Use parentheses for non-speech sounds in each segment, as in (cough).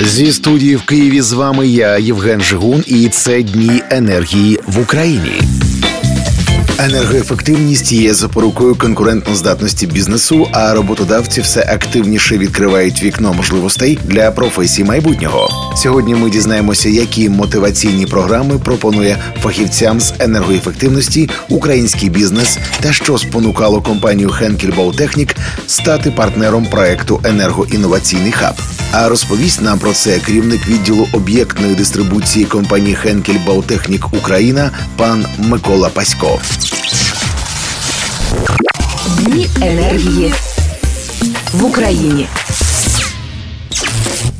Зі студії в Києві з вами я, Євген Жигун, і це дні енергії в Україні. Енергоефективність є запорукою конкурентноздатності бізнесу, а роботодавці все активніше відкривають вікно можливостей для професій майбутнього. Сьогодні ми дізнаємося, які мотиваційні програми пропонує фахівцям з енергоефективності український бізнес та що спонукало компанію Henkel Bautechnic стати партнером проекту енергоінноваційний хаб. А розповість нам про це керівник відділу об'єктної дистрибуції компанії Henkel Bautechnic Україна пан Микола Пасько. Дні енергії в Україні.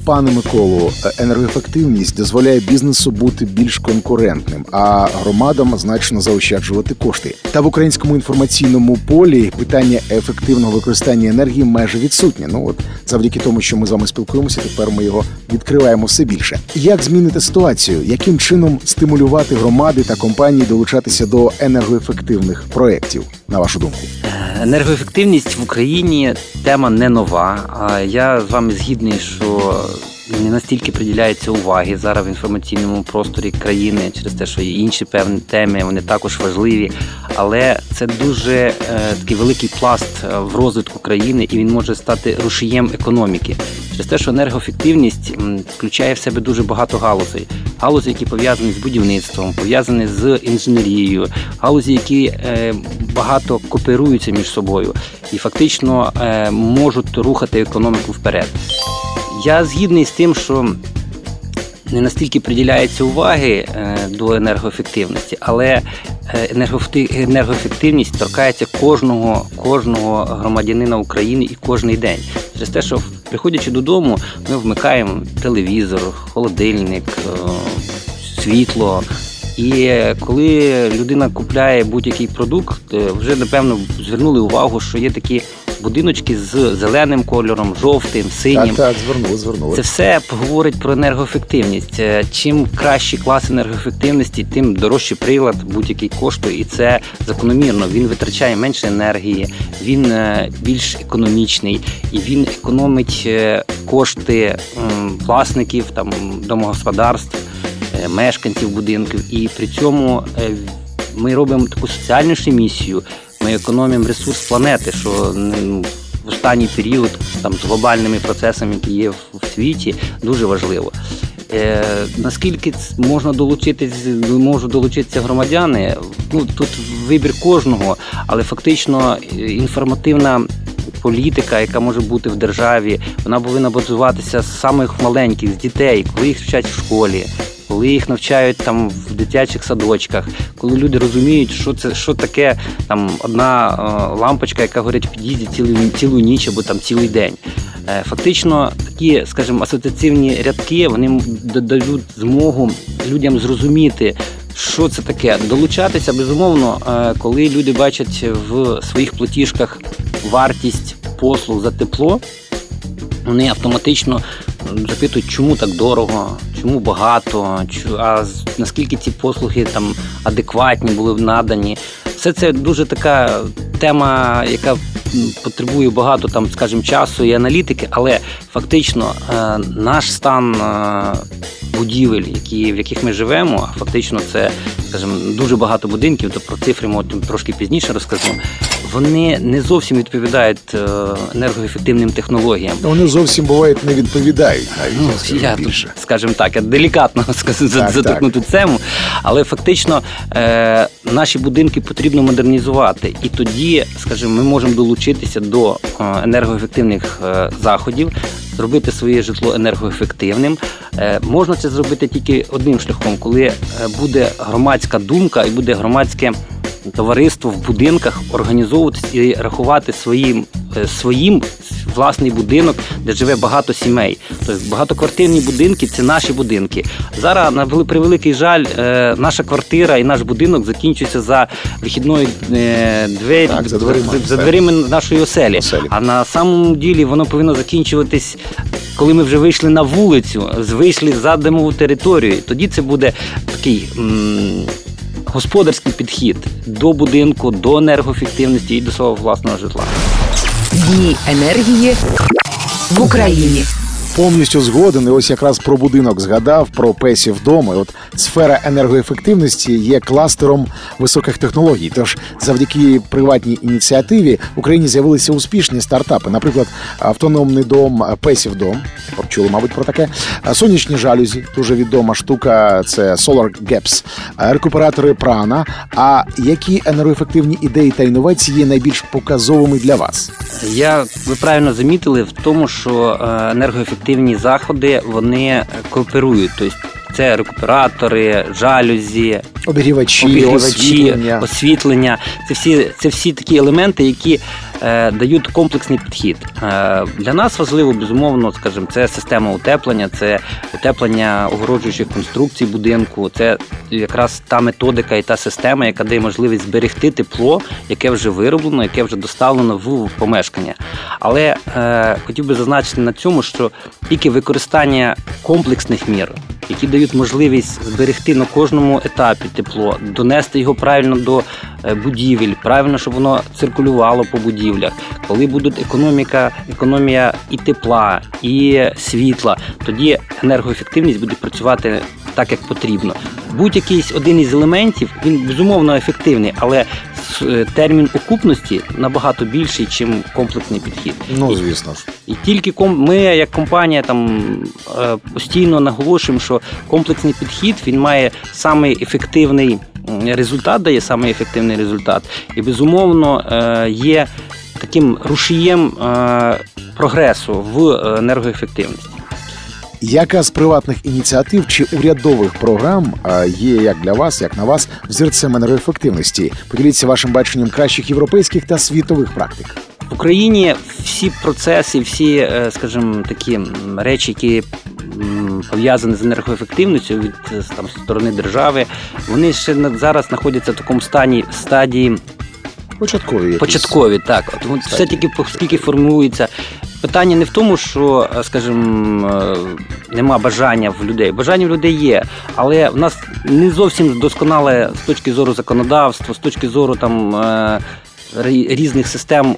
Пане Миколу, енергоефективність дозволяє бізнесу бути більш конкурентним, а громадам значно заощаджувати кошти. Та в українському інформаційному полі питання ефективного використання енергії майже відсутнє. Ну от завдяки тому, що ми з вами спілкуємося, тепер ми його відкриваємо все більше. Як змінити ситуацію? Яким чином стимулювати громади та компанії долучатися до енергоефективних проєктів, на вашу думку? Енергоефективність в Україні тема не нова. А я з вами згідний, що не настільки приділяється уваги зараз в інформаційному просторі країни через те, що є інші певні теми, вони також важливі. Але це дуже е, такий великий пласт е, в розвитку країни, і він може стати рушієм економіки. Через те, що енергоефективність включає в себе дуже багато галузей. Галузі, які пов'язані з будівництвом, пов'язані з інженерією, галузі, які е, багато кооперуються між собою і фактично е, можуть рухати економіку вперед. Я згідний з тим, що не настільки приділяється уваги е, до енергоефективності, але енергоефективність торкається кожного кожного громадянина України і кожний день. Через те, що приходячи додому, ми вмикаємо телевізор, холодильник, світло. І коли людина купляє будь-який продукт, вже напевно звернули увагу, що є такі будиночки з зеленим кольором, жовтим, синім. Так, так, звернули, звернули. Це все говорить про енергоефективність. Е, чим кращий клас енергоефективності, тим дорожчий прилад будь-який коштує, і це закономірно. Він витрачає менше енергії, він е, більш економічний і він економить е, кошти власників там домогосподарств. Мешканців будинків, і при цьому ми робимо таку соціальнішу місію. Ми економимо ресурс планети, що ну, в останній період там з глобальними процесами, які є в світі, дуже важливо. Е, Наскільки можна долучитись, можуть долучитися громадяни? Ну тут вибір кожного, але фактично е, інформативна. Політика, яка може бути в державі, вона повинна базуватися з самих маленьких з дітей, коли їх вчать в школі, коли їх навчають там в дитячих садочках, коли люди розуміють, що це що таке там одна е, лампочка, яка горить в під'їзді цілу цілу ніч або там цілий день. Е, фактично, такі, скажімо, асоціативні рядки вони дають змогу людям зрозуміти. Що це таке? Долучатися безумовно, е, коли люди бачать в своїх платіжках вартість послуг за тепло, вони автоматично запитують, чому так дорого, чому багато, а наскільки ці послуги там адекватні були надані. Все це дуже така тема, яка потребує багато там, скажімо, часу і аналітики, але фактично е, наш стан е, будівель, які в яких ми живемо, а фактично це, скажімо, дуже багато будинків, то про цифри ми трошки пізніше розкажемо вони не зовсім відповідають е, енергоефективним технологіям. Ну, вони зовсім бувають не відповідають. навіть, ну, я більше. Тут, скажімо так, я делікатно (laughs) затикнути тему, але фактично е, наші будинки потрібно модернізувати, і тоді, скажімо, ми можемо долучитися до е, енергоефективних е, заходів. Зробити своє житло енергоефективним можна це зробити тільки одним шляхом, коли буде громадська думка і буде громадське товариство в будинках організовуватись і рахувати своїм е, своїм власний будинок, де живе багато сімей. Тобто багатоквартирні будинки це наші будинки. Зараз на превеликий жаль, е, наша квартира і наш будинок закінчується за вихідною е, двері так, за дверима, за дверима нашої оселі. оселі. А на самому ділі воно повинно закінчуватись. Коли ми вже вийшли на вулицю, вийшли за димову територію, тоді це буде такий господарський підхід до будинку, до енергоефективності і до свого власного житла. Дні енергії в Україні. Повністю згоден. І ось якраз про будинок згадав про песів. І От сфера енергоефективності є кластером високих технологій. Тож, завдяки приватній ініціативі в Україні з'явилися успішні стартапи. Наприклад, автономний дом песів дом. Почули, мабуть, про таке. Сонячні жалюзі, дуже відома штука. Це Solar Gaps, рекуператори прана. А які енергоефективні ідеї та інновації є найбільш показовими для вас? Я ви правильно замітили в тому, що е, енергоефективні заходи вони кооперують. Тобто це рекуператори, жалюзі, Обігрівачі, обігрівачі, освітлення. освітлення. Це всі, це всі такі елементи, які е, дають комплексний підхід. Е, для нас важливо, безумовно, скажімо, це система утеплення, це утеплення огороджуючих конструкцій будинку. Це якраз та методика і та система, яка дає можливість зберегти тепло, яке вже вироблено, яке вже доставлено в помешкання. Але е, хотів би зазначити на цьому, що тільки використання комплексних мір, які дають можливість зберегти на кожному етапі тепло, донести його правильно до е, будівель, правильно, щоб воно циркулювало по будівлях. Коли буде економіка, економія і тепла, і світла, тоді енергоефективність буде працювати так, як потрібно. Будь-який один із елементів він безумовно ефективний, але термін окупності набагато більший, ніж комплексний підхід. Ну, звісно ж. І тільки ком... ми, як компанія, там е, постійно наголошуємо, що комплексний підхід він має самий ефективний результат, дає самий ефективний результат. І безумовно е, є таким рушієм е, прогресу в е, енергоефективності. Яка з приватних ініціатив чи урядових програм є як для вас, як на вас, взірцем енергоефективності? Поділіться вашим баченням кращих європейських та світових практик. В Україні всі процеси, всі, е, скажімо, такі речі, які пов'язані з енергоефективністю від е, там сторони держави, вони ще зараз знаходяться в такому стані стадії Початкові якісь. початкові. Так, от все стадії. тільки оскільки формується. Питання не в тому, що, е, скажімо, е, нема бажання в людей. Бажання в людей є, але в нас не зовсім досконале з точки зору законодавства, з точки зору там е, різних систем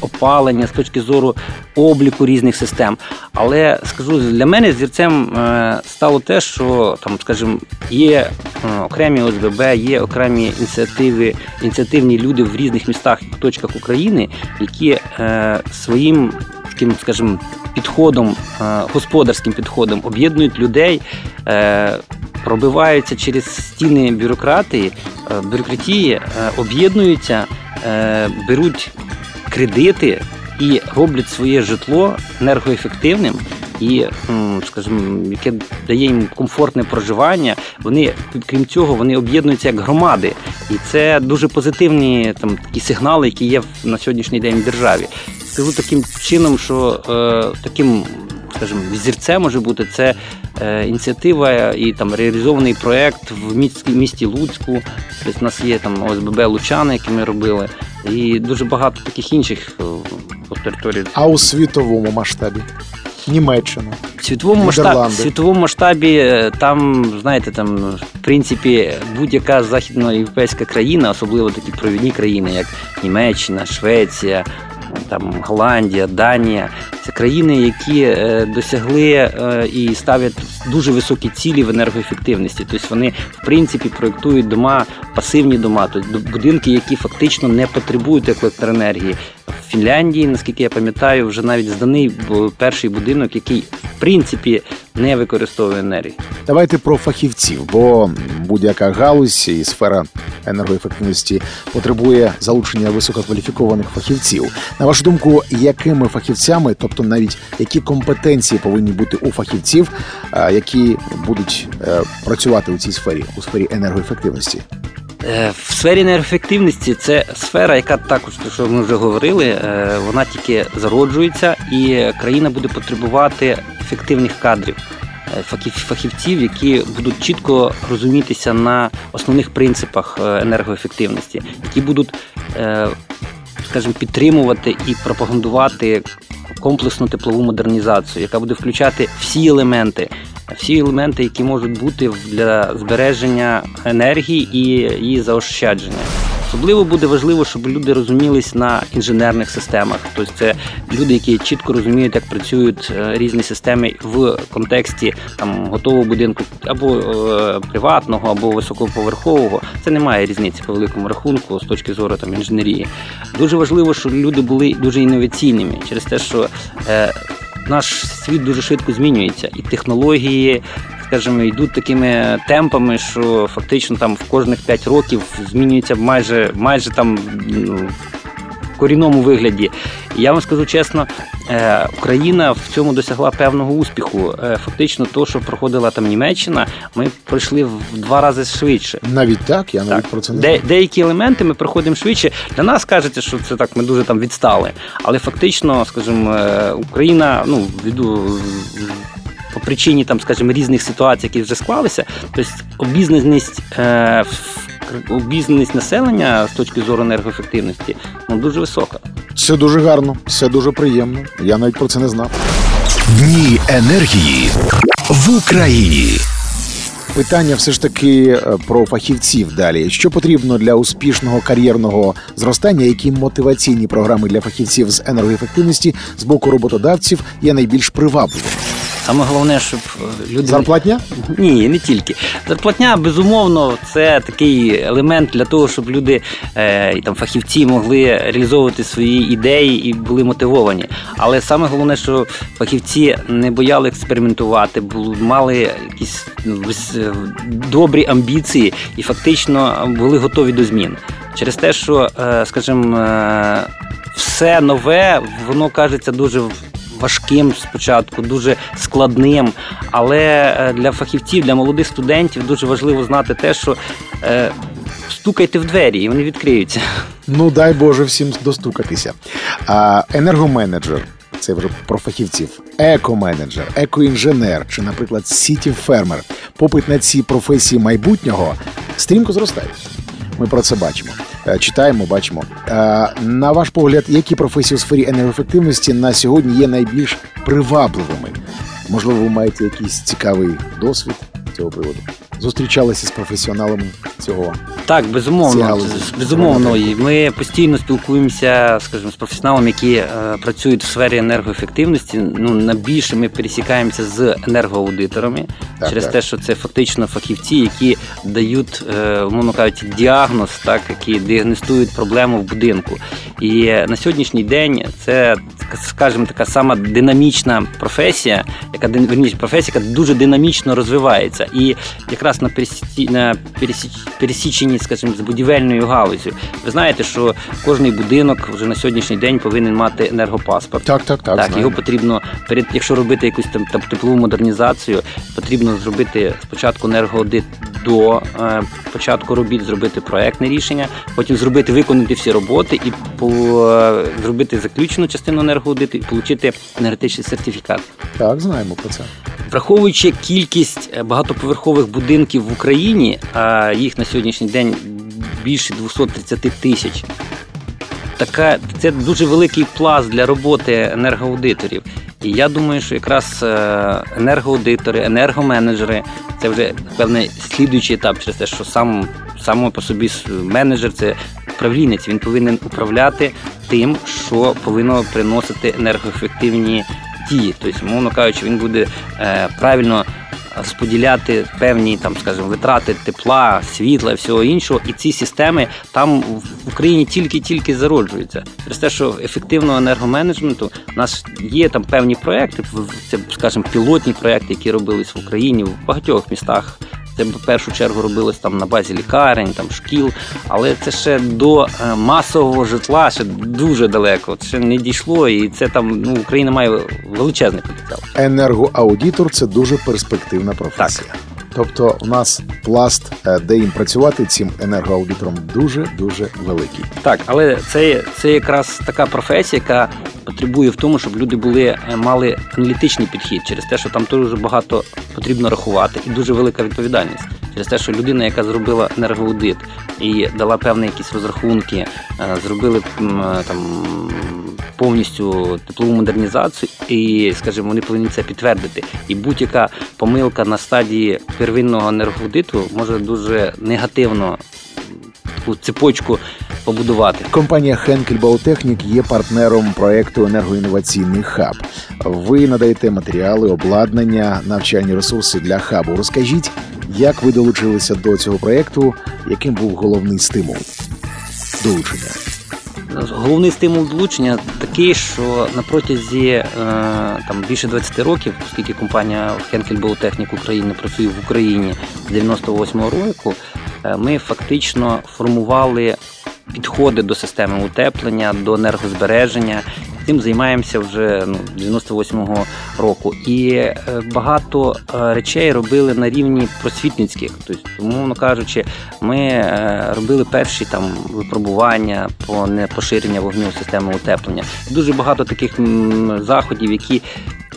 опалення, з точки зору обліку різних систем. Але скажу, для мене зірцем е, стало те, що там, скажімо, є е, окремі ОСББ, є окремі ініціативи, ініціативні люди в різних містах і точках України, які е, своїм таким, скажімо, підходом, господарським підходом об'єднують людей. Пробиваються через стіни бюрократії, бюрократії, об'єднуються, е, беруть кредити і роблять своє житло енергоефективним і, скажімо, яке дає їм комфортне проживання. Вони, крім цього, вони об'єднуються як громади. І це дуже позитивні там такі сигнали, які є на сьогоднішній день в державі. Скажу таким чином, що е, таким, скажімо, зірцем може бути це е, ініціатива і там реалізований проект в місті, місті Луцьку. Тобто у нас є там ОСББ Лучани, які ми робили, і дуже багато таких інших е, по території. А у світовому масштабі? Німеччина. В світовому масштабі, в світовому масштабі е, там, знаєте, там в принципі будь-яка західноєвропейська країна, особливо такі провідні країни, як Німеччина, Швеція, там Голландія, Данія. Це країни, які е, досягли е, і ставлять дуже високі цілі в енергоефективності. Тобто вони в принципі проєктують дома, пасивні дома, тобто будинки, які фактично не потребують електроенергії. Фінляндії, наскільки я пам'ятаю, вже навіть зданий перший будинок, який в принципі не використовує енергію. Давайте про фахівців, бо будь-яка галузь і сфера енергоефективності потребує залучення висококваліфікованих фахівців. На вашу думку, якими фахівцями, тобто навіть які компетенції повинні бути у фахівців, які будуть е, працювати у цій сфері, у сфері енергоефективності? Е, В сфері енергоефективності це сфера, яка також, що ми вже говорили, е, вона тільки зароджується, і країна буде потребувати ефективних кадрів, е, фахів- фахівців, які будуть чітко розумітися на основних принципах енергоефективності, які будуть, скажімо, підтримувати і пропагандувати комплексну теплову модернізацію, яка буде включати всі елементи, всі елементи, які можуть бути для збереження енергії і її заощадження. Особливо буде важливо, щоб люди розумілись на інженерних системах. Тобто це люди, які чітко розуміють, як працюють е, різні системи в контексті там готового будинку або е, приватного, або високоповерхового. Це не має різниці по великому рахунку з точки зору там інженерії. Дуже важливо, щоб люди були дуже інноваційними через те, що е, наш світ дуже швидко змінюється, і технології, скажімо, йдуть такими темпами, що фактично там в кожних 5 років змінюється майже майже там ну, корінному вигляді. Я вам скажу чесно, Україна в цьому досягла певного успіху. Е, Фактично, то, що проходила там Німеччина, ми пройшли в два рази швидше. Навіть так, я навіть Так. про це не Де, знаю. деякі елементи ми проходимо швидше. Для нас кажеться, що це так, ми дуже там відстали. Але фактично, скажімо, е, Україна, ну, ввиду по причині там, скажімо, різних ситуацій, які вже склалися, тобто обізнаність, е, обізнаність населення з точки зору енергоефективності ну, дуже висока. Це дуже гарно, це дуже приємно. Я навіть про це не знав. Дні енергії в Україні. Питання все ж таки е, про фахівців далі. Що потрібно для успішного кар'єрного зростання? Які мотиваційні програми для фахівців з енергоефективності з боку роботодавців є найбільш привабливими? Саме головне, щоб е, люди Зарплатня? Ні, не тільки. Зарплатня, безумовно, це такий елемент для того, щоб люди е, і там фахівці могли реалізовувати свої ідеї і були мотивовані. Але саме головне, що фахівці не бояли експериментувати, мали якісь ну, е, добрі амбіції і фактично були готові до змін. Через те, що, е, скажімо, е, все нове, воно кажеться дуже важким спочатку, дуже складним. Але е, для фахівців, для молодих студентів дуже важливо знати те, що е, стукайте в двері, і вони відкриються. Ну дай Боже всім достукатися. А енергоменеджер. Це вже про фахівців, екоменеджер, екоінженер чи, наприклад, сіті фермер. Попит на ці професії майбутнього стрімко зростає. Ми про це бачимо. Е, Читаємо, бачимо. Е, На ваш погляд, які професії у сфері енергоефективності на сьогодні є найбільш привабливими? Можливо, ви маєте якийсь цікавий досвід цього приводу? Зустрічалися з професіоналами цього Так, безумовно, безумовно. І ми постійно спілкуємося, скажімо, з професіоналами, які е, працюють в сфері енергоефективності. Ну найбільше ми пересікаємося з енергоаудиторами Так, через так. те, що це фактично фахівці, які дають, е, умовно кажучи, діагноз, так які діагностують проблему в будинку. І на сьогоднішній день це скажімо, така сама динамічна професія, яка верніше, професія, яка дуже динамічно розвивається. І якраз на пересічі на пересіч, пересіченні, скажімо, з будівельною галузю. Ви знаєте, що кожний будинок вже на сьогоднішній день повинен мати енергопаспорт. так, так, так. Так, знаю. його потрібно перед, якщо робити якусь там, там теплову модернізацію, потрібно зробити спочатку енергоаудит до е, початку робіт, зробити проектне рішення, потім зробити виконати всі роботи і зробити заключену частину енергоаудиту і отримати енергетичний сертифікат. Так, знаємо про це. Враховуючи кількість е, багатоповерхових будинків в Україні, а їх на сьогоднішній день більше 230 тисяч. Така це дуже великий пласт для роботи енергоаудиторів. І я думаю, що якраз е, енергоаудитори, енергоменеджери це вже певний слідуючий етап через те, що сам саме по собі менеджер це управлінець. Він повинен управляти тим, що повинно приносити енергоефективні дії. Тобто, мовно кажучи, він буде е, правильно розподіляти певні там, скажімо, витрати тепла, світла і всього іншого. І ці системи там в Україні тільки-тільки зароджуються. Через те, що ефективного енергоменеджменту у нас є там певні проекти, це, скажімо, пілотні проекти, які робились в Україні в багатьох містах. Це в першу чергу робилось там на базі лікарень, там шкіл, але це ще до е, масового житла ще дуже далеко. Це ще не дійшло, і це там ну Україна має величезний потенціал. Енергоаудитор це дуже перспективна професія. Тобто, у нас пласт, е, де їм працювати цим енергоаудитором, дуже дуже великий. Так, але це, це якраз така професія, яка потребує в тому, щоб люди були е, мали аналітичний підхід через те, що там дуже багато потрібно рахувати, і дуже велика відповідальність. Через те, що людина, яка зробила енергоаудит і дала певні якісь розрахунки, е, зробили е, там повністю теплову модернізацію, і, скажімо, вони повинні це підтвердити. І будь-яка помилка на стадії первинного енергоаудиту може дуже негативно таку цепочку побудувати. Компанія Henkel Bautechnik є партнером проекту енергоінноваційний хаб. Ви надаєте матеріали, обладнання, навчальні ресурси для хабу. Розкажіть, як ви долучилися до цього проекту, яким був головний стимул долучення? Головний стимул долучення такий, що на протязі е, там більше 20 років, оскільки компанія Henkel Bautechnik України працює в Україні з 98-го року, е, ми фактично формували підходи до системи утеплення, до енергозбереження. Цим займаємося вже ну, 98-го року. І е, багато е, речей робили на рівні просвітницьких. Тобто, умовно кажучи, ми е, робили перші там випробування по непоширення вогню системи утеплення. Дуже багато таких заходів, які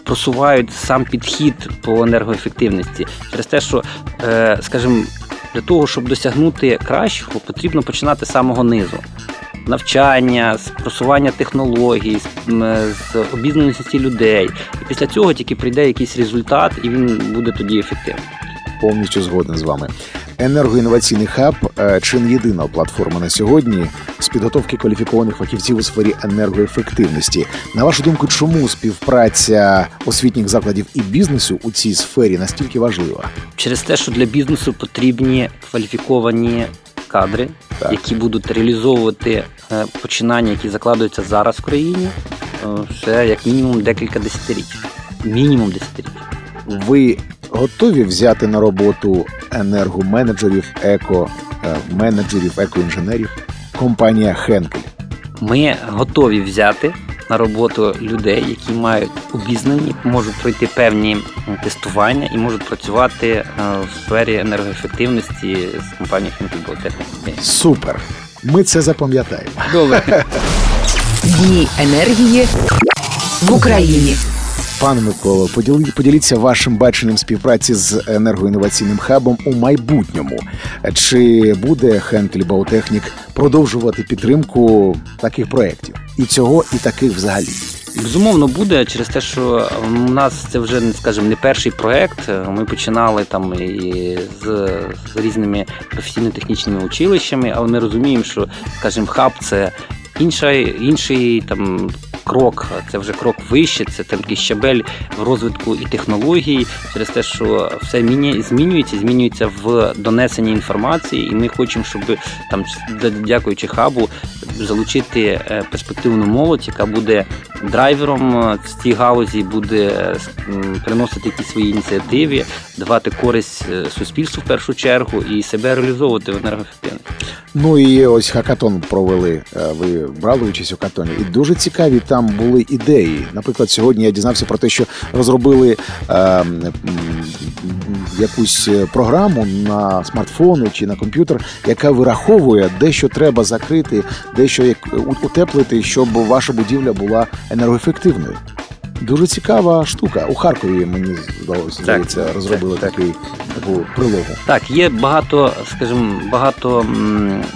просувають сам підхід по енергоефективності через те, що, скажімо, для того, щоб досягнути кращого, потрібно починати з самого низу. Навчання, з просування технологій, з, обізнаності людей. І після цього тільки прийде якийсь результат, і він буде тоді ефективним. Повністю згоден з вами. Енергоінноваційний хаб е, чи не єдина платформа на сьогодні з підготовки кваліфікованих фахівців у сфері енергоефективності. На вашу думку, чому співпраця освітніх закладів і бізнесу у цій сфері настільки важлива? Через те, що для бізнесу потрібні кваліфіковані кадри, Так. які будуть реалізовувати е, починання, які закладуються зараз в країні, е, ще як мінімум декілька десятиріч. Мінімум десятиріч. Ви готові взяти на роботу енергоменеджерів, еко-менеджерів, екоінженерів? Компанія Хенкель. Ми готові взяти на роботу людей, які мають обізнані, можуть пройти певні тестування і можуть працювати е, в сфері енергоефективності з компанією Henkel Bautechnik. Супер. Ми це запам'ятаємо. Добре. (laughs) Дні енергії в Україні. Пане Миколо, поділи- поділіться вашим баченням співпраці з енергоінноваційним хабом у майбутньому. Чи буде Хенкель Bautechnik продовжувати підтримку таких проєктів? І цього, і таких взагалі. Безумовно буде через те, що у нас це вже скажімо, не перший проект. Ми починали там і з, з різними професійно-технічними училищами, але ми розуміємо, що скажімо, хаб це інша, інший там. Крок, це вже крок вище, це такий щабель в розвитку і технологій, через те, що все змінюється, змінюється в донесенні інформації, і ми хочемо, щоб там, дякуючи хабу, залучити е, перспективну молодь, яка буде драйвером е, в цій галузі, буде приносити якісь свої ініціативи, давати користь е, суспільству в першу чергу і себе реалізовувати в енергоефективності. Ну і ось хакатон провели. Ви брали участь у хакатоні. І дуже цікаві там були ідеї. Наприклад, сьогодні я дізнався про те, що розробили е, якусь програму на смартфони чи на комп'ютер, яка вираховує, де що треба закрити, де що як- утеплити, щоб ваша будівля була енергоефективною. Дуже цікава штука. У Харкові мені здалося, здається, так, розробили так. такий таку прилогу. Так, є багато, скажімо, багато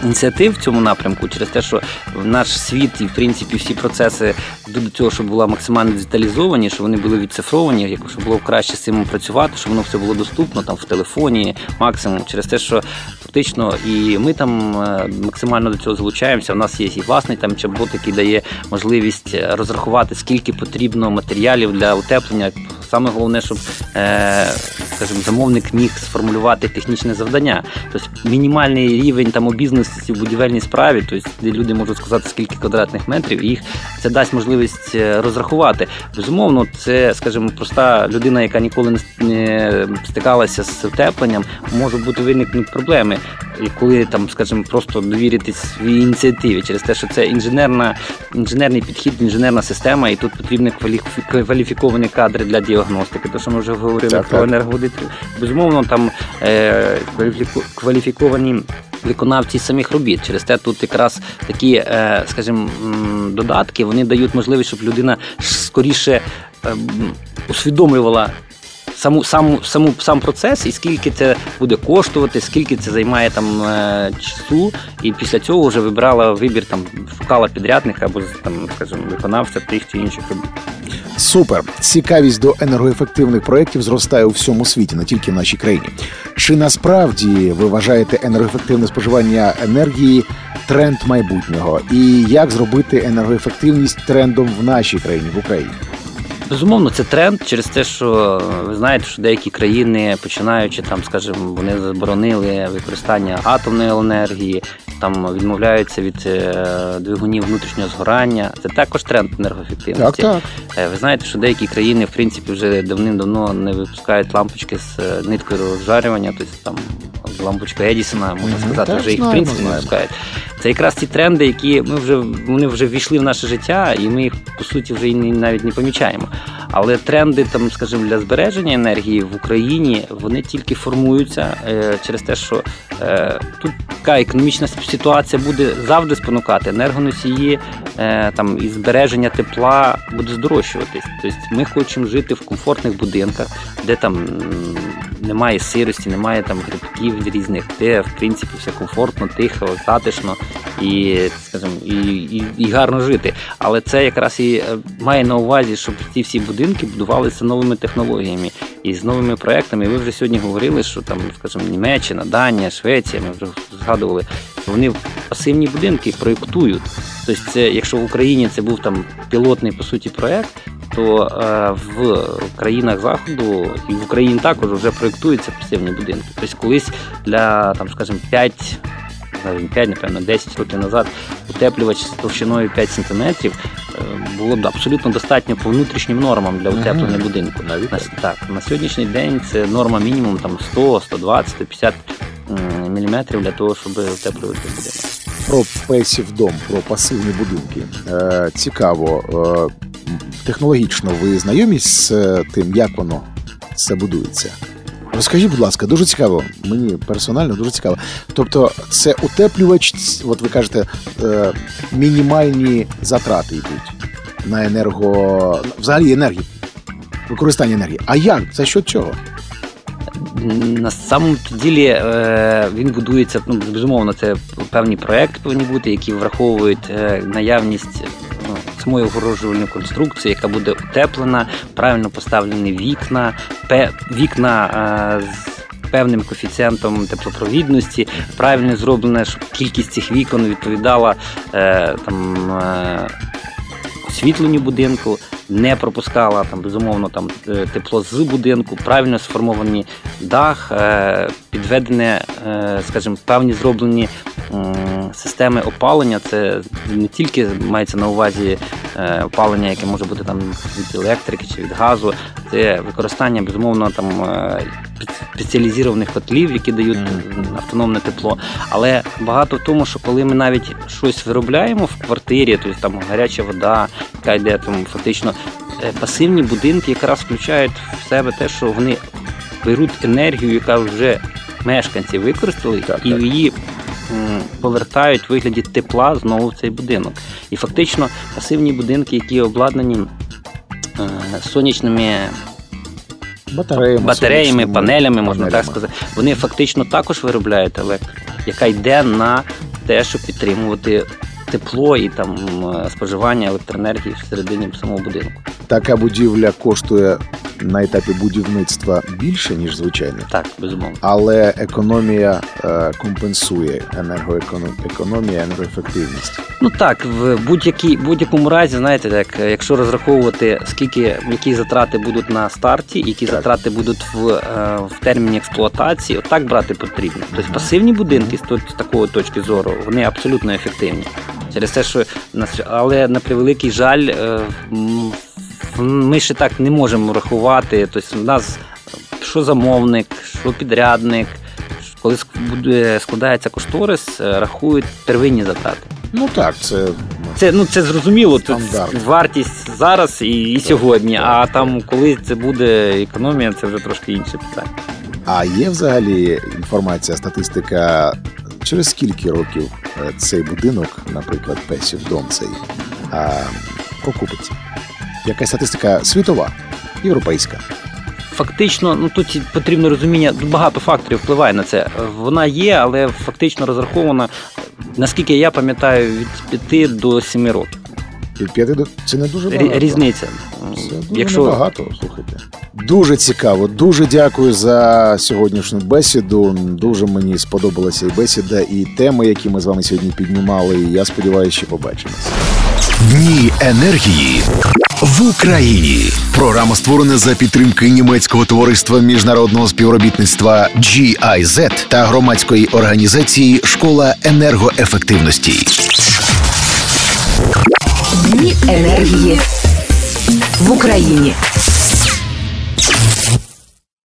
ініціатив в цьому напрямку через те, що наш світ і в принципі всі процеси йдуть до цього, щоб була максимально деталізовані, щоб вони були відцифровані, як- щоб було краще з цим працювати, щоб воно все було доступно там в телефоні, максимум, через те, що фактично і ми там е, максимально до цього залучаємося. У нас є і власний там чат-бот, який дає можливість е, розрахувати, скільки потрібно матеріалів для утеплення. Саме головне, щоб е, скажімо, замовник міг сформулювати технічне завдання. Тобто мінімальний рівень там обізнаності в будівельній справі, тобто де люди можуть сказати, скільки квадратних метрів, і їх це дасть можливість е, розрахувати. Безумовно, це, скажімо, проста людина, яка ніколи не стикалася з утепленням, може бути виникнуть проблеми. Коли там, скажімо, просто довіритись своїй ініціативі через те, що це інженерна, інженерний підхід, інженерна система, і тут потрібні кваліфіковані кадри для діагностики. То, що ми вже говорили Так, про так. енергоаудитів. Безумовно, там е, кваліфіковані. Виконавці самих робіт через те тут якраз такі, е, скажімо, додатки вони дають можливість, щоб людина скоріше е, усвідомлювала саму, саму, саму, сам процес і скільки це буде коштувати, скільки це займає там е, часу, і після цього вже вибирала вибір там, шукала підрядника або там, скажімо, виконавця тих чи інших. Супер! Цікавість до енергоефективних проєктів зростає у всьому світі, не тільки в нашій країні. Чи насправді ви вважаєте енергоефективне споживання енергії тренд майбутнього, і як зробити енергоефективність трендом в нашій країні в Україні? Безумовно, це тренд через те, що ви знаєте, що деякі країни, починаючи там, скажімо, вони заборонили використання атомної енергії, там відмовляються від е, двигунів внутрішнього згорання. Це також тренд енергоефективності. так. Е, Ви знаєте, що деякі країни, в принципі, вже давним-давно не випускають лампочки з е, ниткою розжарювання, тобто там лампочка Едісона, можна Мгм, сказати, так, вже їх в принципі не випускають. Це якраз ті тренди, які ми вже вони вже ввійшли в наше життя, і ми їх по суті вже навіть не помічаємо. Але тренди, там, скажімо, для збереження енергії в Україні вони тільки формуються е, через те, що е, тут така економічна ситуація буде завжди спонукати енергоносії, е, там і збереження тепла буде здорожчуватись. Тобто ми хочемо жити в комфортних будинках, де там немає сирості, немає там грибків різних, де в принципі все комфортно, тихо, затишно і, скажімо, і, і, і гарно жити. Але це якраз і е, має на увазі, щоб ці всі будинки будувалися новими технологіями і з новими проектами. Ви вже сьогодні говорили, що там, скажімо, Німеччина, Данія, Швеція, ми вже згадували, що вони пасивні будинки проєктують. Тобто, це, якщо в Україні це був там пілотний по суті проект, то е, в країнах заходу і в Україні також вже проєктуються пасивні будинки. Тобто колись для там, скажімо, 5 навіть 5, напевно, 10 років назад утеплювач з товщиною 5 см було б абсолютно достатньо по внутрішнім нормам для утеплення будинку. Навіть На, так. на сьогоднішній день це норма мінімум там 100, 120, 150 мм для того, щоб утеплювати будинок. Про песів дом, про пасивні будинки. Е, цікаво. Е, технологічно ви знайомі з е, тим, як воно все будується? Розкажіть, будь ласка, дуже цікаво. Мені персонально дуже цікаво. Тобто, це утеплювач, от ви кажете, е, мінімальні затрати йдуть на енерго, взагалі енергії, використання енергії. А як? За що чого? На самому ділі е, він будується, ну, безумовно, це певні проекти повинні бути, які враховують е, наявність самої огороджувальної конструкції, яка буде утеплена, правильно поставлені вікна, вікна е, з певним коефіцієнтом теплопровідності, правильно зроблено, щоб кількість цих вікон відповідала е, там. Е, освітленню будинку, не пропускала там безумовно там е, тепло з будинку, правильно сформований дах, е, підведене, е, скажімо, певні зроблені системи опалення. Це не тільки мається на увазі е, опалення, яке може бути там від електрики чи від газу, це використання безумовно там е, спеціалізованих котлів, які дають автономне тепло. Але багато в тому, що коли ми навіть щось виробляємо в квартирі, тобто там гаряча вода, яка йде там фактично пасивні будинки, якраз включають в себе те, що вони беруть енергію, яка вже мешканці використали, Так, і так. її повертають в вигляді тепла знову в цей будинок. І фактично пасивні будинки, які обладнані е, сонячними Батареями, батареями, панелями, можна так сказати, вони фактично також виробляють електрику, яка йде на те, щоб підтримувати тепло і там споживання електроенергії всередині самого будинку. Така будівля коштує на етапі будівництва більше, ніж звичайно. Так, безумовно. Але економія е, компенсує енергоекономія, енергоефективність. Ну так, в будь-якій будь-якому разі, знаєте, так, якщо розраховувати, скільки які затрати будуть на старті, які Так. затрати будуть в, е, в терміні експлуатації, отак брати потрібно. Тобто пасивні будинки з такої точки зору вони абсолютно ефективні. Через те, що на сь- але на превеликий жаль, е, ми ще так не можемо рахувати. Тобто, у нас що замовник, що підрядник. Коли складається кошторис, е, рахують первинні затрати. Ну так, це Це ну це зрозуміло. Це Стандарт. вартість зараз і, і сьогодні. А там, коли це буде економія, це вже трошки інше питання. а є взагалі інформація, статистика, через скільки років е, цей будинок, наприклад, Песів дом цей а, окупиться? Яка статистика світова, європейська? Фактично, ну тут потрібно розуміння, багато факторів впливає на це. Вона є, але фактично розрахована, наскільки я пам'ятаю, від 5 до 7 років. Від п'яти до це не дуже багато. Різниця. Це дуже Якщо багато, слухайте. Дуже цікаво. Дуже дякую за сьогоднішню бесіду. Дуже мені сподобалася і бесіда, і теми, які ми з вами сьогодні піднімали. І я сподіваюся, що побачимося. Дні енергії в Україні. Програма створена за підтримки німецького товариства міжнародного співробітництва GIZ та громадської організації Школа енергоефективності. Дні енергії в Україні.